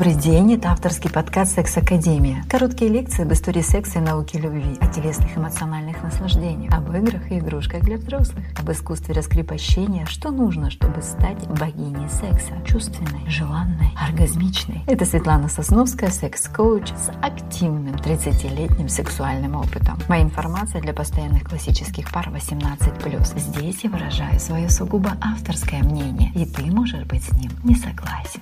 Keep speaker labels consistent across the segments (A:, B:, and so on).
A: Добрый день, это авторский подкаст «Секс Академия». Короткие лекции об истории секса и науки любви, о телесных эмоциональных наслаждениях, об играх и игрушках для взрослых, об искусстве раскрепощения, что нужно, чтобы стать богиней секса, чувственной, желанной, оргазмичной. Это Светлана Сосновская, секс-коуч с активным 30-летним сексуальным опытом. Моя информация для постоянных классических пар 18+. Здесь я выражаю свое сугубо авторское мнение, и ты можешь быть с ним не согласен.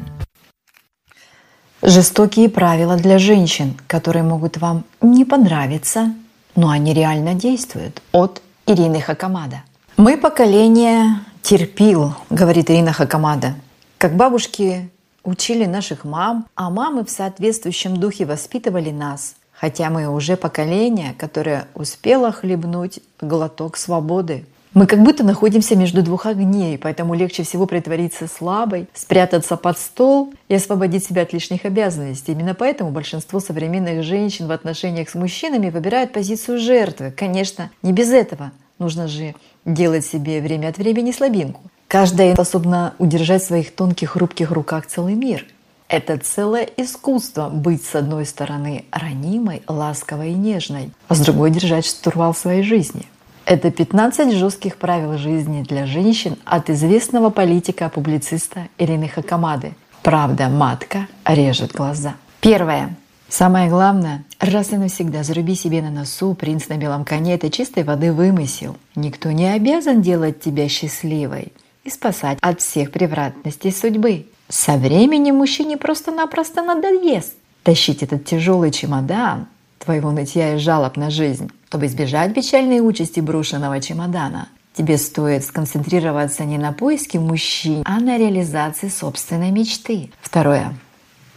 A: Жестокие правила для женщин, которые могут вам не понравиться, но они реально действуют. От Ирины Хакамада. «Мы поколение терпил», — говорит Ирина Хакамада. «Как бабушки учили наших мам, а мамы в соответствующем духе воспитывали нас, хотя мы уже поколение, которое успело хлебнуть глоток свободы. Мы как будто находимся между двух огней, поэтому легче всего притвориться слабой, спрятаться под стол и освободить себя от лишних обязанностей. Именно поэтому большинство современных женщин в отношениях с мужчинами выбирают позицию жертвы. Конечно, не без этого. Нужно же делать себе время от времени слабинку. Каждая способна удержать в своих тонких, хрупких руках целый мир. Это целое искусство быть с одной стороны ранимой, ласковой и нежной, а с другой держать штурвал своей жизни – это 15 жестких правил жизни для женщин от известного политика-публициста Ирины Хакамады. Правда, матка режет глаза. Первое. Самое главное, раз и навсегда заруби себе на носу принц на белом коне – это чистой воды вымысел. Никто не обязан делать тебя счастливой и спасать от всех превратностей судьбы. Со временем мужчине просто-напросто надоест тащить этот тяжелый чемодан твоего нытья и жалоб на жизнь. Чтобы избежать печальной участи брошенного чемодана, тебе стоит сконцентрироваться не на поиске мужчин, а на реализации собственной мечты. Второе.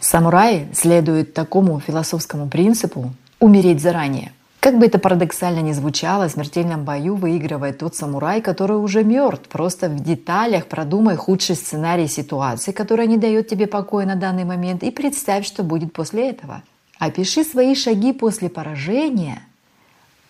A: Самураи следуют такому философскому принципу «умереть заранее». Как бы это парадоксально ни звучало, в смертельном бою выигрывает тот самурай, который уже мертв. Просто в деталях продумай худший сценарий ситуации, которая не дает тебе покоя на данный момент, и представь, что будет после этого. Опиши свои шаги после поражения –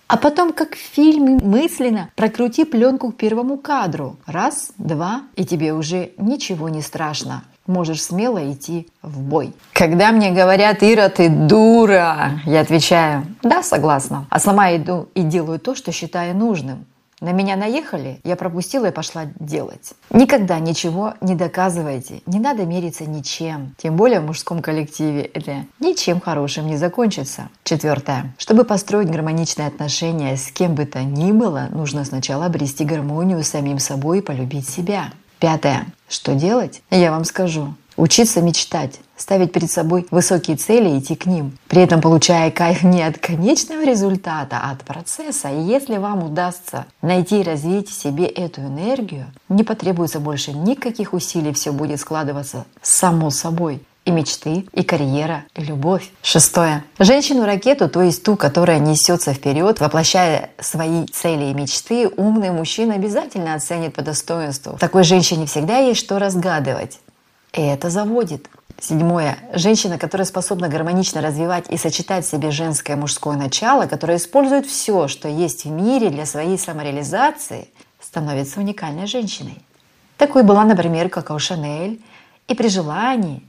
A: а потом, как в фильме, мысленно прокрути пленку к первому кадру. Раз, два, и тебе уже ничего не страшно. Можешь смело идти в бой. Когда мне говорят, Ира, ты дура, я отвечаю, да, согласна. А сама иду и делаю то, что считаю нужным. На меня наехали, я пропустила и пошла делать. Никогда ничего не доказывайте. Не надо мериться ничем. Тем более в мужском коллективе это ничем хорошим не закончится. Четвертое. Чтобы построить гармоничные отношения с кем бы то ни было, нужно сначала обрести гармонию с самим собой и полюбить себя. Пятое. Что делать? Я вам скажу. Учиться мечтать, ставить перед собой высокие цели и идти к ним, при этом получая кайф не от конечного результата, а от процесса. И если вам удастся найти и развить в себе эту энергию, не потребуется больше никаких усилий, все будет складываться само собой и мечты, и карьера, и любовь. Шестое. Женщину-ракету, то есть ту, которая несется вперед, воплощая свои цели и мечты, умный мужчина обязательно оценит по достоинству. Такой женщине всегда есть что разгадывать. И это заводит. Седьмое. Женщина, которая способна гармонично развивать и сочетать в себе женское и мужское начало, которая использует все, что есть в мире для своей самореализации, становится уникальной женщиной. Такой была, например, Коко Шанель. И при желании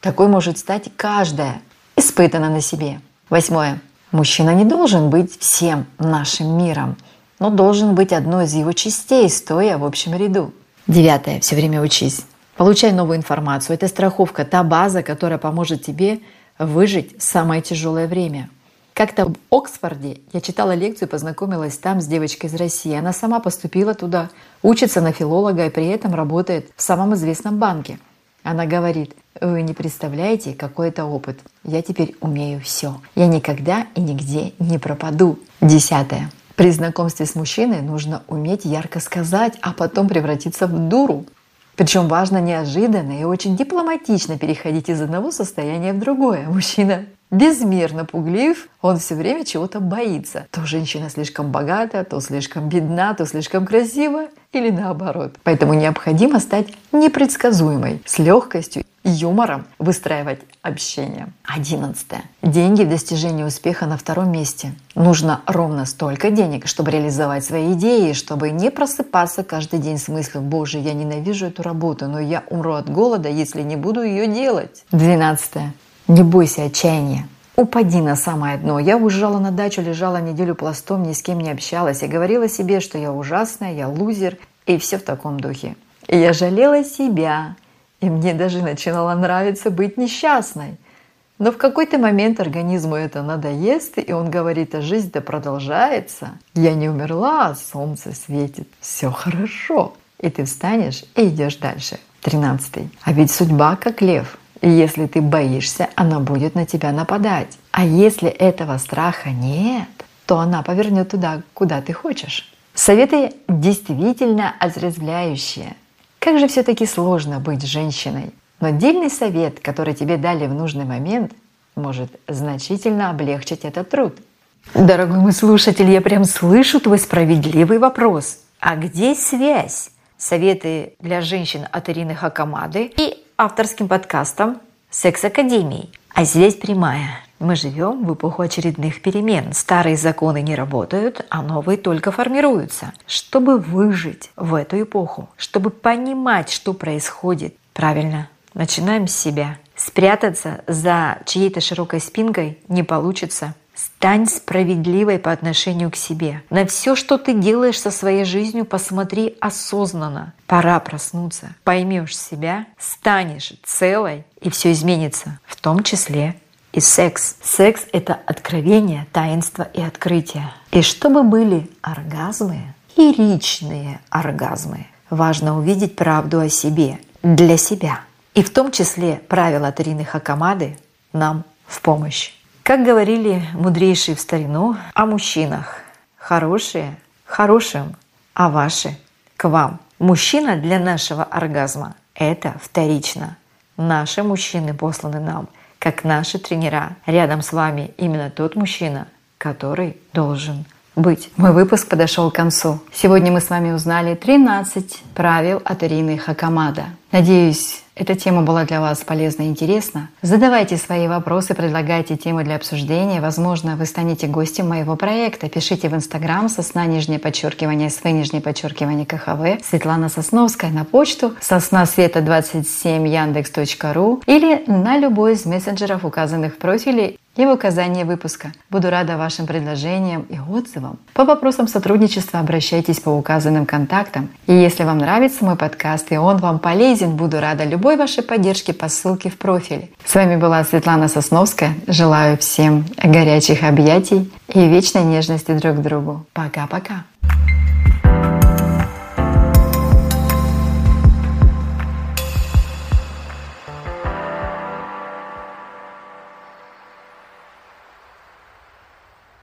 A: такой может стать каждая, испытана на себе. Восьмое. Мужчина не должен быть всем нашим миром, но должен быть одной из его частей, стоя в общем ряду. Девятое. Все время учись. Получай новую информацию. Это страховка, та база, которая поможет тебе выжить в самое тяжелое время. Как-то в Оксфорде я читала лекцию, познакомилась там с девочкой из России. Она сама поступила туда, учится на филолога и при этом работает в самом известном банке. Она говорит, вы не представляете, какой это опыт. Я теперь умею все. Я никогда и нигде не пропаду. Десятое. При знакомстве с мужчиной нужно уметь ярко сказать, а потом превратиться в дуру. Причем важно неожиданно и очень дипломатично переходить из одного состояния в другое. Мужчина безмерно пуглив, он все время чего-то боится. То женщина слишком богата, то слишком бедна, то слишком красива или наоборот. Поэтому необходимо стать непредсказуемой, с легкостью юмором выстраивать общение. Одиннадцатое. Деньги в достижении успеха на втором месте. Нужно ровно столько денег, чтобы реализовать свои идеи, чтобы не просыпаться каждый день с мыслью «Боже, я ненавижу эту работу, но я умру от голода, если не буду ее делать». Двенадцатое. Не бойся отчаяния. Упади на самое дно. Я уезжала на дачу, лежала неделю пластом, ни с кем не общалась. Я говорила себе, что я ужасная, я лузер, и все в таком духе. И я жалела себя, и мне даже начинало нравиться быть несчастной. Но в какой-то момент организму это надоест, и он говорит, а жизнь-то продолжается. Я не умерла, солнце светит, все хорошо. И ты встанешь и идешь дальше. Тринадцатый. А ведь судьба как лев. И если ты боишься, она будет на тебя нападать. А если этого страха нет, то она повернет туда, куда ты хочешь. Советы действительно отрезвляющие. Как же все-таки сложно быть женщиной. Но отдельный совет, который тебе дали в нужный момент, может значительно облегчить этот труд. Дорогой мой слушатель, я прям слышу твой справедливый вопрос. А где связь? Советы для женщин от Ирины Хакамады и авторским подкастом «Секс Академии». А связь прямая. Мы живем в эпоху очередных перемен. Старые законы не работают, а новые только формируются. Чтобы выжить в эту эпоху, чтобы понимать, что происходит, правильно, начинаем с себя. Спрятаться за чьей-то широкой спинкой не получится. Стань справедливой по отношению к себе. На все, что ты делаешь со своей жизнью, посмотри осознанно. Пора проснуться. Поймешь себя, станешь целой, и все изменится. В том числе и секс. Секс — это откровение, таинство и открытие. И чтобы были оргазмы, лиричные оргазмы, важно увидеть правду о себе, для себя. И в том числе правила Тарины Хакамады нам в помощь. Как говорили мудрейшие в старину о мужчинах, хорошие хорошим, а ваши к вам. Мужчина для нашего оргазма – это вторично. Наши мужчины посланы нам, как наши тренера. Рядом с вами именно тот мужчина, который должен быть. Мой выпуск подошел к концу. Сегодня мы с вами узнали 13 правил от Ирины Хакамада. Надеюсь, эта тема была для вас полезна и интересна. Задавайте свои вопросы, предлагайте темы для обсуждения. Возможно, вы станете гостем моего проекта. Пишите в Инстаграм сосна нижнее подчеркивание св нижнее подчеркивание КХВ Светлана Сосновская на почту сосна света 27 яндекс.ру или на любой из мессенджеров, указанных в профиле и в указании выпуска. Буду рада вашим предложениям и отзывам. По вопросам сотрудничества обращайтесь по указанным контактам. И если вам нравится мой подкаст и он вам полезен, буду рада любой вашей поддержке по ссылке в профиле. С вами была Светлана Сосновская. Желаю всем горячих объятий и вечной нежности друг к другу. Пока-пока.